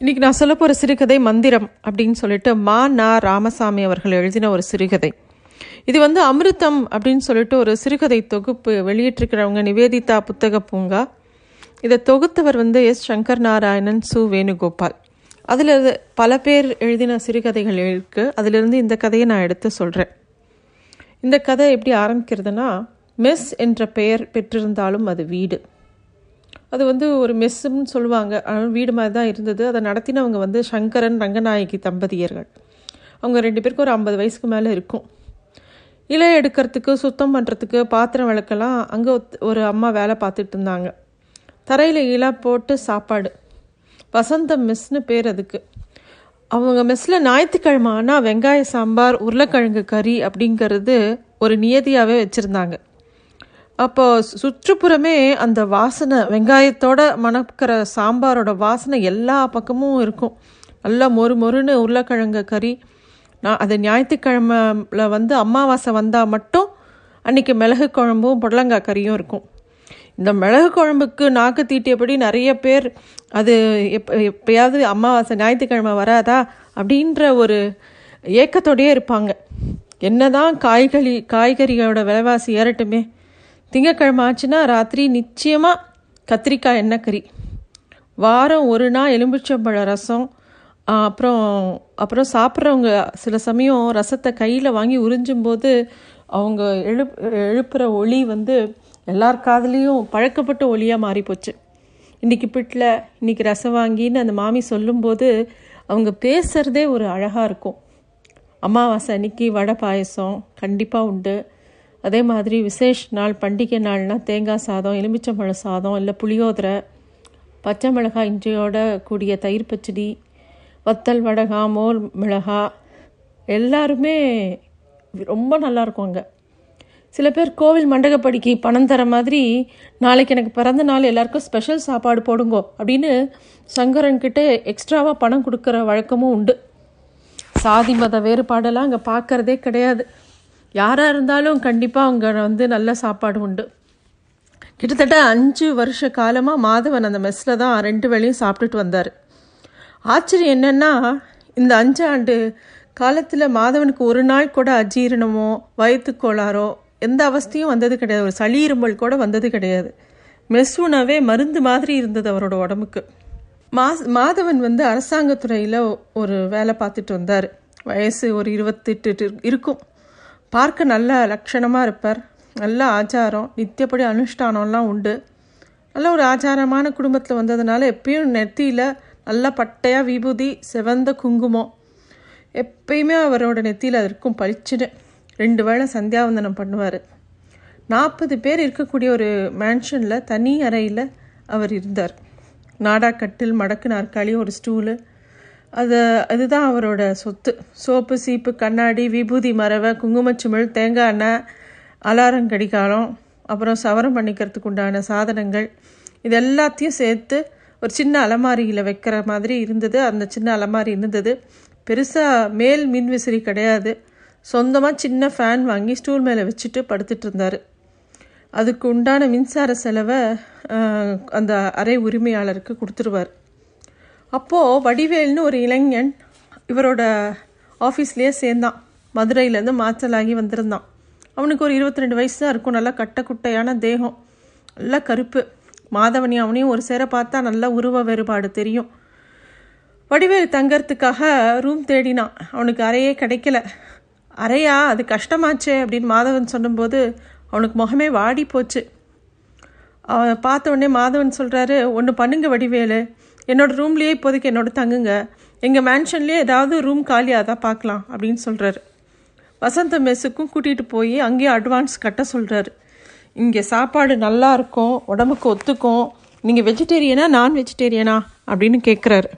இன்றைக்கி நான் சொல்ல போகிற சிறுகதை மந்திரம் அப்படின்னு சொல்லிட்டு மா நா ராமசாமி அவர்கள் எழுதின ஒரு சிறுகதை. இது வந்து அமிர்தம் அப்படின்னு சொல்லிட்டு ஒரு சிறுகதை தொகுப்பு வெளியிட்டிருக்கிறவங்க நிவேதிதா புத்தக பூங்கா. இதை தொகுத்தவர் வந்து எஸ் சங்கர் நாராயணன் சு வேணுகோபால். அதில் பல பேர் எழுதின சிறுகதைகள் இருக்குது அதிலிருந்து இந்த கதையை நான் எடுத்து சொல்கிறேன் இந்த கதை எப்படி ஆரம்பிக்கிறதுனா மெஸ் என்ற பெயர் பெற்றிருந்தாலும் அது வீடு. அது வந்து ஒரு மெஸ்ஸுன்னு சொல்லுவாங்க. ஆனால் வீடு மாதிரி தான் இருந்தது. அதை நடத்தினவங்க வந்து சங்கரன் ரங்கநாயகி தம்பதியர்கள். அவங்க ரெண்டு பேருக்கும் ஒரு ஐம்பது வயசுக்கு மேலே இருக்கும். இலை எடுக்கிறதுக்கு சுத்தம் பண்ணுறதுக்கு பாத்திரம் விளக்கெல்லாம் அங்கே ஒரு அம்மா வேலை பார்த்துட்டு இருந்தாங்க. தரையில் இலை போட்டு சாப்பாடு. வசந்தம் மெஸ்ஸுன்னு பேர் அதுக்கு. அவங்க மெஸ்ஸில் ஞாயிற்றுக்கிழமை ஆனால் வெங்காய சாம்பார் உருளைக்கிழங்கு கறி அப்படிங்கிறது ஒரு நியதியாகவே வச்சுருந்தாங்க. அப்போ சுற்றுப்புறமே அந்த வாசனை வெங்காயத்தோட மணக்கிற சாம்பாரோட வாசனை எல்லா பக்கமும் இருக்கும். நல்லா மொறு மொறுன்னு உருளைக்கிழங்கு கறி. நான் அது ஞாயிற்றுக்கிழமையில் வந்து அமாவாசை வந்தால் மட்டும் அன்றைக்கி மிளகு குழம்பும் புடலங்காய் கறியும் இருக்கும். இந்த மிளகு குழம்புக்கு நாக்கு தீட்டியபடி நிறைய பேர் அது எப் எப்பயாவது அமாவாசை ஞாயிற்றுக்கிழமை வராதா அப்படின்ற ஒரு ஏக்கத்தோடையே இருப்பாங்க. என்னதான் காய்கறி காய்கறியோட விலைவாசி ஏறட்டுமே. திங்கக்கிழமை ஆச்சுன்னா ராத்திரி நிச்சயமாக கத்திரிக்காய் எண்ணெய் கறி வாரம் ஒரு நாள் எலும்பிச்சம்பழ ரசம் அப்புறம் அப்புறம் சாப்பிட்றவங்க சில சமயம் ரசத்தை கையில் வாங்கி உறிஞ்சும்போது அவங்க எழுப் எழுப்புகிற ஒளி வந்து எல்லார் காதுலேயும் பழக்கப்பட்ட ஒளியாக மாறிப்போச்சு. இன்றைக்கி பிட்டில் இன்றைக்கி ரசம் வாங்கின்னு அந்த மாமி சொல்லும்போது அவங்க பேசுகிறதே ஒரு அழகாக இருக்கும். அமாவாசை அன்னைக்கு வடை பாயசம் கண்டிப்பாக உண்டு. அதே மாதிரி விசேஷ நாள் பண்டிகை நாள்னால் தேங்காய் சாதம் எலுமிச்சம்பழ சாதம் இல்லை புளியோதரை பச்சை மிளகாய் இஞ்சியோட கூடிய தயிர் பச்சடி வத்தல் வடகா மோர் மிளகா எல்லாருமே ரொம்ப நல்லாயிருக்கும் அங்கே. சில பேர் கோவில் மண்டகப்படிக்கு பணம் தர மாதிரி நாளைக்கு எனக்கு பிறந்த நாள் எல்லாருக்கும் ஸ்பெஷல் சாப்பாடு போடுங்கோ அப்படின்னு சங்கரன்கிட்ட எக்ஸ்ட்ராவாக பணம் கொடுக்குற வழக்கமும் உண்டு. சாதி மத வேறுபாடெல்லாம் அங்கே பார்க்குறதே கிடையாது. யாராக இருந்தாலும் கண்டிப்பாக அங்கே வந்து நல்ல சாப்பாடு உண்டு. கிட்டத்தட்ட அஞ்சு வருஷ காலமாக மாதவன் அந்த மெஸ்ஸில் தான் ரெண்டு வேளையும் சாப்பிட்டுட்டு வந்தார். ஆச்சரியம் என்னென்னா இந்த அஞ்சு ஆண்டு காலத்தில் மாதவனுக்கு ஒரு நாள் கூட அஜீரணமோ வயிற்று கோளாறோ எந்த அவஸ்தையும் வந்தது கிடையாது. ஒரு சளி இருமல் கூட வந்தது கிடையாது. மெஸ் உணவே மருந்து மாதிரி இருந்தது அவரோட உடம்புக்கு. மா மாதவன் வந்து அரசாங்கத்துறையில் ஒரு வேலை பார்த்துட்டு வந்தார். வயசு ஒரு இருபத்தெட்டு இருக்கும். பார்க்க நல்ல லட்சணமாக இருப்பார். நல்ல ஆச்சாரம் நித்தியப்படி அனுஷ்டானம்லாம் உண்டு. நல்ல ஒரு ஆச்சாரமான குடும்பத்தில் வந்ததுனால எப்பயும் நெத்தியில் நல்ல பட்டையாக விபூதி செவந்த குங்குமம். எப்பயுமே அவரோட நெத்தியில் இருக்கும் பளிச்சுன்னு. ரெண்டு வேளை சந்தியாவந்தனம் பண்ணுவார். நாற்பது பேர் இருக்கக்கூடிய ஒரு மேன்ஷனில் தனி அறையில் அவர் இருந்தார். நாடா கட்டில் மடக்கு நாற்காலி ஒரு ஸ்டூலு அது அதுதான் அவரோட சொத்து. சோப்பு சீப்பு கண்ணாடி விபூதி மரவை குங்குமச்சுமிழ் தேங்காய் எண்ணெய் அலாரங்கடிகாலம் அப்புறம் சவரம் பண்ணிக்கிறதுக்கு உண்டான சாதனங்கள். இது எல்லாத்தையும் சேர்த்து ஒரு சின்ன அலமாரியில் வைக்கிற மாதிரி இருந்தது. அந்த சின்ன அலமாரி இருந்தது. பெருசாக மேல் மின் விசிறி கிடையாது. சொந்தமாக சின்ன ஃபேன் வாங்கி ஸ்டூல் மேலே வச்சுட்டு படுத்துட்டு இருந்தார். அதுக்கு உண்டான மின்சார செலவை அந்த அறை உரிமையாளருக்கு கொடுத்துருவார். அப்போது வடிவேல்னு ஒரு இளைஞன் இவரோட ஆஃபீஸ்லேயே சேர்ந்தான். மதுரையிலேருந்து மாச்சலாகி வந்திருந்தான். அவனுக்கு ஒரு இருபத்தி ரெண்டு வயசு தான் இருக்கும். நல்லா கட்ட குட்டையான தேகம். நல்லா கருப்பு. மாதவனி அவனையும் ஒரு சேர பார்த்தா நல்லா உருவ வேறுபாடு தெரியும். வடிவேல் தங்கறதுக்காக ரூம் தேடினான். அவனுக்கு அறையே கிடைக்கல. அறையா? அது கஷ்டமாச்சே அப்படின்னு மாதவன் சொல்லும்போது அவனுக்கு முகமே வாடி போச்சு. அவன் பார்த்த உடனே மாதவன் சொல்கிறாரு ஒன்று பண்ணுங்க வடிவேலு. என்னோடய ரூம்லேயே இப்போதைக்கு என்னோட தங்குங்க. எங்கள் மேன்ஷன்லேயே ஏதாவது ரூம் காலியாக தான் பார்க்கலாம் அப்படின்னு சொல்கிறாரு வசந்த மெஸ்ஸுக்கும் கூட்டிகிட்டு போய் அங்கேயே அட்வான்ஸ் கட்ட சொல்கிறாரு இங்கே சாப்பாடு நல்லா இருக்கும் உடம்புக்கு ஒத்துக்கும். நீங்கள் வெஜிடேரியனா நான் வெஜிடேரியனா அப்படின்னு கேட்குறாரு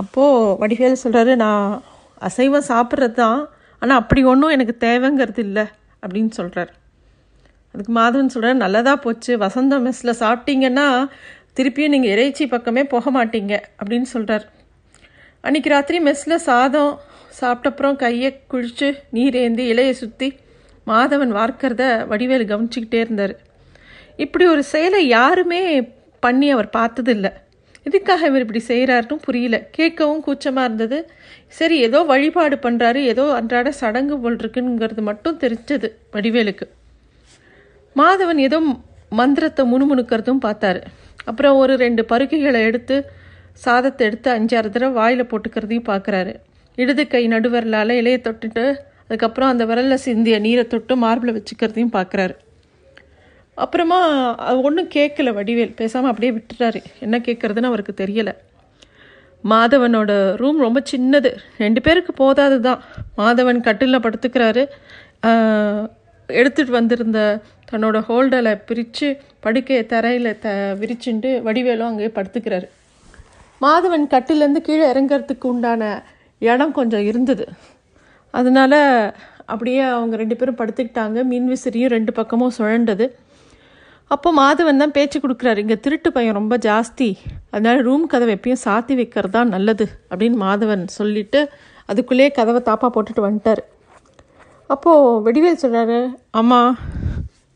அப்போது வடிவேல் சொல்கிறாரு நான் அசைவம் சாப்பிட்றது தான் ஆனால் அப்படி ஒன்றும் எனக்கு தேவைங்கிறது இல்லை அப்படின்னு சொல்கிறார் அதுக்கு மாதவன் சொல்கிறார் நல்லதாக போச்சு. வசந்த மெஸ்ஸில் சாப்பிட்டீங்கன்னா திருப்பியும் நீங்கள் இறைச்சி பக்கமே போக மாட்டீங்க அப்படின்னு சொல்கிறார் அன்றைக்கி ராத்திரி மெஸ்ஸில் சாதம் சாப்பிட்டப்புறம் கையை குளித்து நீர் ஏந்தி இலையை சுற்றி மாதவன் வார்க்கிறத வடிவேல் கவனிச்சிக்கிட்டே இருந்தார். இப்படி ஒரு செயலை யாருமே பண்ணி அவர் பார்த்ததில்லை. இதுக்காக இவர் இப்படி செய்கிறாருன்னு புரியல. கேட்கவும் கூச்சமாக இருந்தது. சரி ஏதோ வழிபாடு பண்ணுறாரு ஏதோ அன்றாட சடங்கு போல் இருக்குங்கிறது மட்டும் தெரிஞ்சது வடிவேலுக்கு. மாதவன் ஏதோ மந்திரத்தை முணுமுணுக்கிறதும் பார்த்தாரு. அப்புறம் ஒரு ரெண்டு பருக்கைகளை எடுத்து சாதத்தை எடுத்து அஞ்சாறு தடவை வாயில் போட்டுக்கிறதையும் பார்க்குறாரு இடது கை நடுவரலால் இலையை தொட்டுட்டு அதுக்கப்புறம் அந்த விரலில் சிந்திய நீரை தொட்டு மார்பில் வச்சுக்கிறதையும் பார்க்குறாரு அப்புறமா அது ஒன்றும் கேட்கல வடிவேல். பேசாமல் அப்படியே விட்டுறாரு. என்ன கேட்குறதுன்னு அவருக்கு தெரியலை. மாதவனோட ரூம் ரொம்ப சின்னது. ரெண்டு பேருக்கு போதாது தான் மாதவன் கட்டிலில் படுத்துக்கிறாரு. எடுத்துகிட்டு வந்திருந்த தன்னோட ஹோல்டலை பிரித்து படுக்கையை தரையில் த விரிச்சுண்டு வடிவேலும் அங்கேயே படுத்துக்கிறாரு. மாதவன் கட்டிலேருந்து கீழே இறங்கிறதுக்கு உண்டான இடம் கொஞ்சம் இருந்தது. அதனால் அப்படியே அவங்க ரெண்டு பேரும் படுத்துக்கிட்டாங்க. மின் விசிறியும் ரெண்டு பக்கமும் சுழண்டது. அப்போ மாதவன் தான் பேச்சு கொடுக்குறாரு. இங்கே திருட்டு பையன் ரொம்ப ஜாஸ்தி. அதனால் ரூம் கதவை எப்பயும் சாத்தி வைக்கிறது தான் நல்லது. அப்படின்னு மாதவன் சொல்லிவிட்டு அதுக்குள்ளேயே கதவை தாப்பா போட்டுட்டு வந்துட்டார். அப்போது வெடிவேல் சொல்கிறாரு அம்மா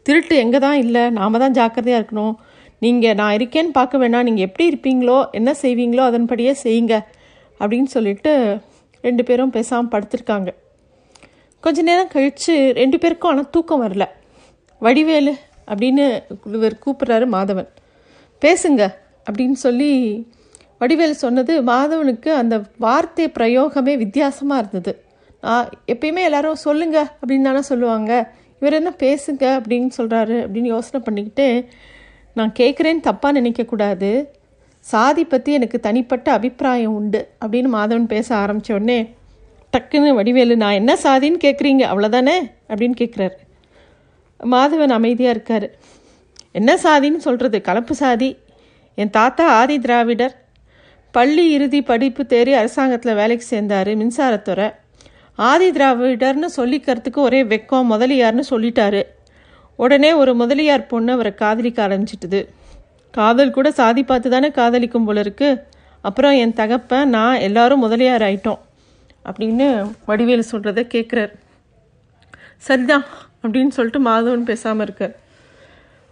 திருட்டு எங்கே தான் இல்லை? நாம் தான் ஜாக்கிரதையாக இருக்கணும். நீங்கள் நான் இருக்கேன்னு பார்க்க வேணாம். நீங்கள் எப்படி இருப்பீங்களோ என்ன செய்வீங்களோ அதன்படியே செய்யுங்க. அப்படின்னு சொல்லிட்டு ரெண்டு பேரும் பேசாமல் படுத்திருக்காங்க. கொஞ்ச நேரம் கழித்து ரெண்டு பேருக்கும் ஆனால் தூக்கம் வரல. வடிவேலு அப்படின்னு இவர் கூப்பிட்றாரு மாதவன். பேசுங்க அப்படின்னு சொல்லி வடிவேல் சொன்னது மாதவனுக்கு அந்த வார்த்தை பிரயோகமே வித்தியாசமாக இருந்தது. எப்பயுமே எல்லாரும் சொல்லுங்க அப்படின்னு தானே சொல்லுவாங்க. இவர் என்ன பேசுங்க அப்படின்னு சொல்கிறாரு அப்படின்னு யோசனை பண்ணிக்கிட்டு நான் கேட்குறேன்னு தப்பாக நினைக்கக்கூடாது சாதி பற்றி எனக்கு தனிப்பட்ட அபிப்பிராயம் உண்டு அப்படின்னு மாதவன் பேச ஆரம்பித்த உடனே டக்குன்னு வடிவேலு நான் என்ன சாதின்னு கேட்குறீங்க அவ்வளோதானே அப்படின்னு கேட்குறாரு மாதவன் அமைதியாக இருக்கார். என்ன சாதின்னு சொல்கிறது கலப்பு சாதி. என் தாத்தா ஆதி திராவிடர். பள்ளி இறுதி படிப்பு தேறி அரசாங்கத்தில் வேலைக்கு சேர்ந்தார் மின்சாரத்துறை. ஆதி திராவிடர்னு சொல்லிக்கிறதுக்கு ஒரே வெக்கம் முதலியார்னு சொல்லிட்டாரு. உடனே ஒரு முதலியார் பொண்ணு அவரை காதலிக்க ஆரம்பிச்சிட்டுது. காதல் கூட சாதி பார்த்து தானே காதலிக்கும் போல இருக்கு. அப்புறம் என் தகப்பன் நான் எல்லாரும் முதலியார் ஆயிட்டோம் அப்படின்னு வடிவேல் சொல்கிறத கேட்குறார் சரிதான் அப்படின்னு சொல்லிட்டு மாதவன் பேசாமல் இருக்கார்.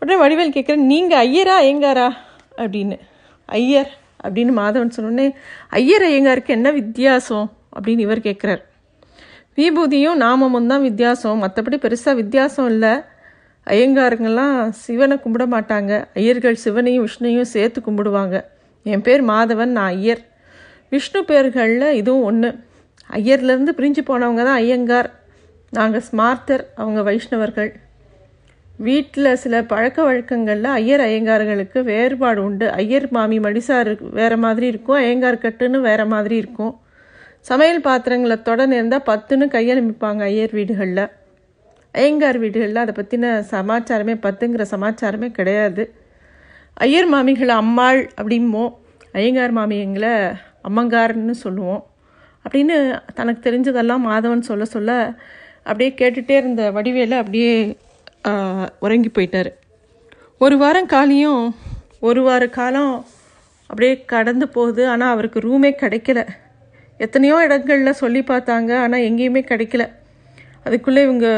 உடனே வடிவேல் கேட்குறேன் நீங்கள் ஐயரா ஐயங்காரா? அப்படின்னு. ஐயர் அப்படின்னு மாதவன் சொன்னோடனே ஐயர் ஐயங்காருக்கு என்ன வித்தியாசம்? அப்படின்னு இவர் கேட்குறார் விபூதியும் நாமமும் தான் வித்தியாசம். மற்றபடி பெருசாக வித்தியாசம் இல்லை. ஐயங்காருங்கெல்லாம் சிவனை கும்பிட மாட்டாங்க. ஐயர்கள் சிவனையும் விஷ்ணுவையும் சேர்த்து கும்பிடுவாங்க. என் பேர் மாதவன் நான் ஐயர். விஷ்ணு பேர்களில் இதுவும் ஒன்று ஐயர்லேருந்து பிரிஞ்சு போனவங்க தான் ஐயங்கார். நாங்கள் ஸ்மார்த்தர் அவங்க வைஷ்ணவர்கள். வீட்டில் சில பழக்க வழக்கங்களில் ஐயர் ஐயங்கார்களுக்கு வேறுபாடு உண்டு. ஐயர் மாமி மடிசார் வேறு மாதிரி இருக்கும் ஐயங்கார் கட்டுன்னு வேறு மாதிரி இருக்கும். சமையல் பாத்திரங்களை தொடர்ந்து இருந்தால் பத்துன்னு கையனுப்பிப்பாங்க ஐயர் வீடுகளில். ஐயங்கார் வீடுகளில் அதை பற்றின சமாச்சாரமே பத்துங்கிற சமாச்சாரமே கிடையாது. ஐயர் மாமிகளை அம்மாள் அப்படிம்போ ஐயங்கார் மாமியங்களை அம்மங்கார்னு சொல்லுவோம். அப்படின்னு தனக்கு தெரிஞ்சதெல்லாம் மாதவன் சொல்ல சொல்ல அப்படியே கேட்டுகிட்டே இருந்த வடிவேல அப்படியே உறங்கி போயிட்டார். ஒரு வாரம் காலியும் ஒரு வார காலம் அப்படியே கடந்து போகுது. ஆனால் அவருக்கு ரூமே கிடைக்கல. எத்தனையோ இடங்களில் சொல்லி பார்த்தாங்க ஆனால் எங்கேயுமே கிடைக்கல. அதுக்குள்ளே இவங்க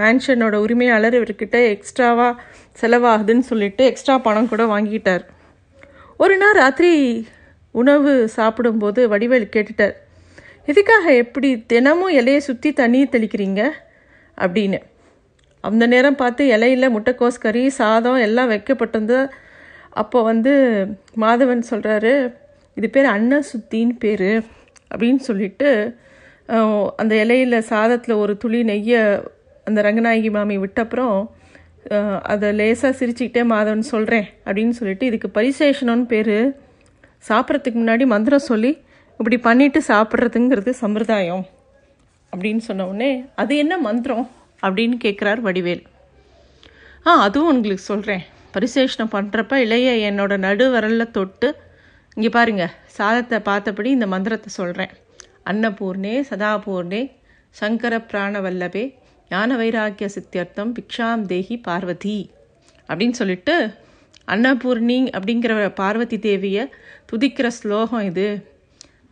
மேன்ஷனோட உரிமையாளர் இவர்கிட்ட எக்ஸ்ட்ராவாக செலவாகுதுன்னு சொல்லிட்டு எக்ஸ்ட்ரா பணம் கூட வாங்கிட்டார். ஒரு நாள் ராத்திரி உணவு சாப்பிடும்போது வடிவேல் கேட்டுட்டார் எதுக்காக எப்படி தினமும் இலையை சுற்றி தண்ணியை தெளிக்கிறீங்க? அப்படின்னு. அந்த நேரம் பார்த்து இலையில முட்டைக்கோஸ் கறி சாதம் எல்லாம் வைக்கப்பட்டிருந்த அப்போ வந்து மாதவன் சொல்கிறாரு இது பேர் அன்ன சுத்தின்னு பேர். அப்படின்னு சொல்லிட்டு அந்த இலையில் சாதத்தில் ஒரு துளி நெய்யை அந்த ரங்கநாயகி மாமி விட்டப்புறம் அதை லேசாக சிரிச்சுக்கிட்டே மாதவன் சொல்கிறேன் அப்படின்னு சொல்லிட்டு இதுக்கு பரிசேஷனம்னு பேர் சாப்பிட்றதுக்கு முன்னாடி மந்திரம் சொல்லி இப்படி பண்ணிட்டு சாப்பிட்றதுங்கிறது சம்பிரதாயம் அப்படின்னு சொன்ன உடனே அது என்ன மந்திரம்? அப்படின்னு கேட்குறார் வடிவேல். ஆ அதுவும் உங்களுக்கு சொல்கிறேன் பரிசேஷனம் பண்ணுறப்ப இளைய என்னோட நடு விரலில் தொட்டு இங்கே பாருங்க சாதத்தை பார்த்தபடி இந்த மந்திரத்தை சொல்கிறேன் அன்னபூர்ணே சதாபூர்ணே சங்கர பிராணவல்லபே ஞான வைராக்கிய சித்தியர்த்தம் பிக்ஷாம் தேகி பார்வதி அப்படின்னு சொல்லிட்டு அன்னபூர்ணி அப்படிங்கிற பார்வதி தேவியை துதிக்கிற ஸ்லோகம் இது.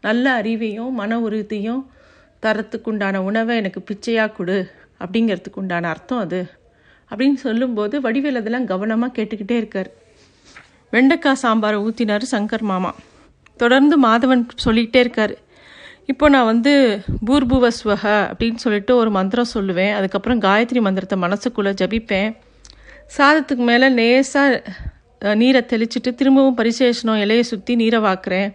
நல்ல அறிவையும் மன உறுதியும் தரத்துக்குண்டான உணவை எனக்கு பிச்சையாக கொடு அப்படிங்கிறதுக்குண்டான அர்த்தம் அது. அப்படின்னு சொல்லும்போது வடிவேல் அதெல்லாம் கவனமாக கேட்டுக்கிட்டே இருக்கார். வெண்டைக்காய் சாம்பாரை ஊற்றினார் சங்கர் மாமா. தொடர்ந்து மாதவன் சொல்லிகிட்டே இருக்கார். இப்போ நான் வந்து பூர்புவஸ்வக அப்படின்னு சொல்லிட்டு ஒரு மந்திரம் சொல்லுவேன். அதுக்கப்புறம் காயத்ரி மந்திரத்தை மனசுக்குள்ளே ஜபிப்பேன். சாதத்துக்கு மேலே லேசாக நீரை தெளிச்சிட்டு திரும்பவும் பரிசேஷனம் இலையை சுற்றி நீரை வாக்குறேன்.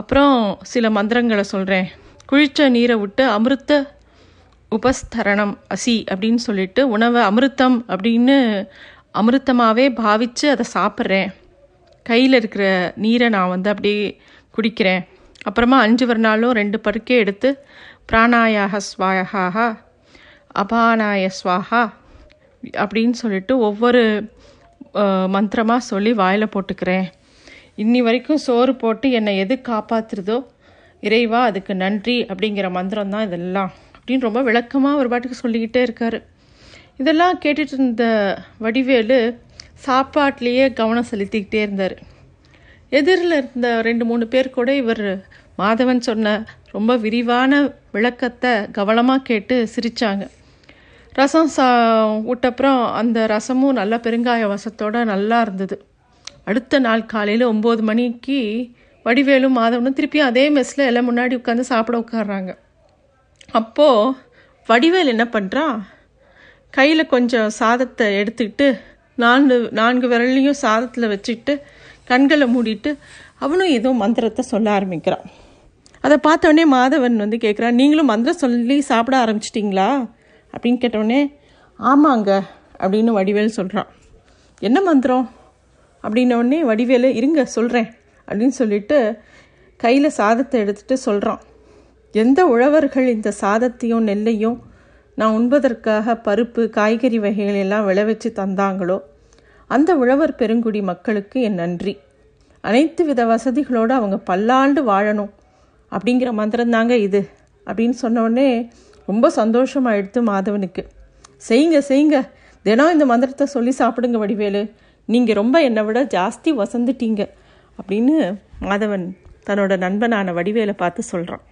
அப்புறம் சில மந்திரங்களை சொல்கிறேன் குளிச்ச நீரை விட்டு அமிர்த உபஸ்தரணம் அசி அப்படின்னு சொல்லிட்டு உணவை அமிர்தம் அப்படின்னு அமிர்தமாகவே பாவித்து அதை சாப்பிட்றேன். கையில் இருக்கிற நீரை நான் வந்து அப்படியே குடிக்கிறேன். அப்புறமா அஞ்சு ஒரு நாளும் ரெண்டு பருக்கே எடுத்து பிராணாயாக ஸ்வாயாக அபானாய ஸ்வாஹா அப்படின்னு சொல்லிட்டு ஒவ்வொரு மந்திரமாக சொல்லி வாயில் போட்டுக்கிறேன். இன்னி வரைக்கும் சோறு போட்டு என்னை எது காப்பாற்றுறதோ இறைவா அதுக்கு நன்றி அப்படிங்கிற மந்திரம் தான் இதெல்லாம் அப்படின்னு ரொம்ப விளக்கமாக ஒரு பாட்டுக்கு சொல்லிக்கிட்டே இருக்கார். இதெல்லாம் கேட்டுட்டு இருந்த வடிவேலு சாப்பாட்லேயே கவனம் செலுத்திக்கிட்டே இருந்தார். எதிரில் இருந்த ரெண்டு மூணு பேர் கூட இவர் மாதவன் சொன்ன ரொம்ப விரிவான விளக்கத்தை கவனமாக கேட்டு சிரித்தாங்க ரசம் சா விட்டப்புறம் அந்த ரசமும் நல்ல பெருங்காய வசத்தோட நல்லா இருந்தது. அடுத்த நாள் காலையில் ஒம்பது மணிக்கு வடிவேலும் மாதவனும் திருப்பியும் அதே மெஸ்ஸில் எல்லாம் முன்னாடி உட்காந்து சாப்பிட உட்காடுறாங்க அப்போது வடிவேல் என்ன பண்ணுறான் கையில் கொஞ்சம் சாதத்தை எடுத்துக்கிட்டு நான்கு நான்கு விரல்லையும் சாதத்தில் வச்சுக்கிட்டு கண்களை மூடிட்டு அவனும் ஏதோ மந்திரத்தை சொல்ல ஆரம்பிக்கிறான். அதை பார்த்தோடனே மாதவன் வந்து கேட்குறான் நீங்களும் மந்திரம் சொல்லி சாப்பிட ஆரம்பிச்சிட்டிங்களா? அப்படின்னு கேட்டோடனே ஆமாங்க அப்படின்னு வடிவேல் சொல்கிறான் என்ன மந்திரம்? அப்படின்னோடனே வடிவேலு இருங்க சொல்கிறேன் அப்படின்னு சொல்லிட்டு கையில் சாதத்தை எடுத்துகிட்டு சொல்கிறான் எந்த உழவர்கள் இந்த சாதத்தையும் நெல்லையும் நான் உண்பதற்காக பருப்பு காய்கறி வகைகள் எல்லாம் விளைவிச்சு தந்தாங்களோ? அந்த உழவர் பெருங்குடி மக்களுக்கு என் நன்றி. அனைத்து வித வசதிகளோடு அவங்க பல்லாண்டு வாழணும் அப்படிங்கிற மந்திரம் தாங்க இது அப்படின்னு சொன்னோடனே ரொம்ப சந்தோஷமாயிடுத்து மாதவனுக்கு. செய்யுங்க செய்யுங்க தினம் இந்த மந்திரத்தை சொல்லி சாப்பிடுங்க வடிவேலு. நீங்கள் ரொம்ப என்னை விட ஜாஸ்தி வசந்துட்டீங்க அப்படின்னு மாதவன் தன்னோட நண்பனான வடிவேலை பார்த்து சொல்கிறான்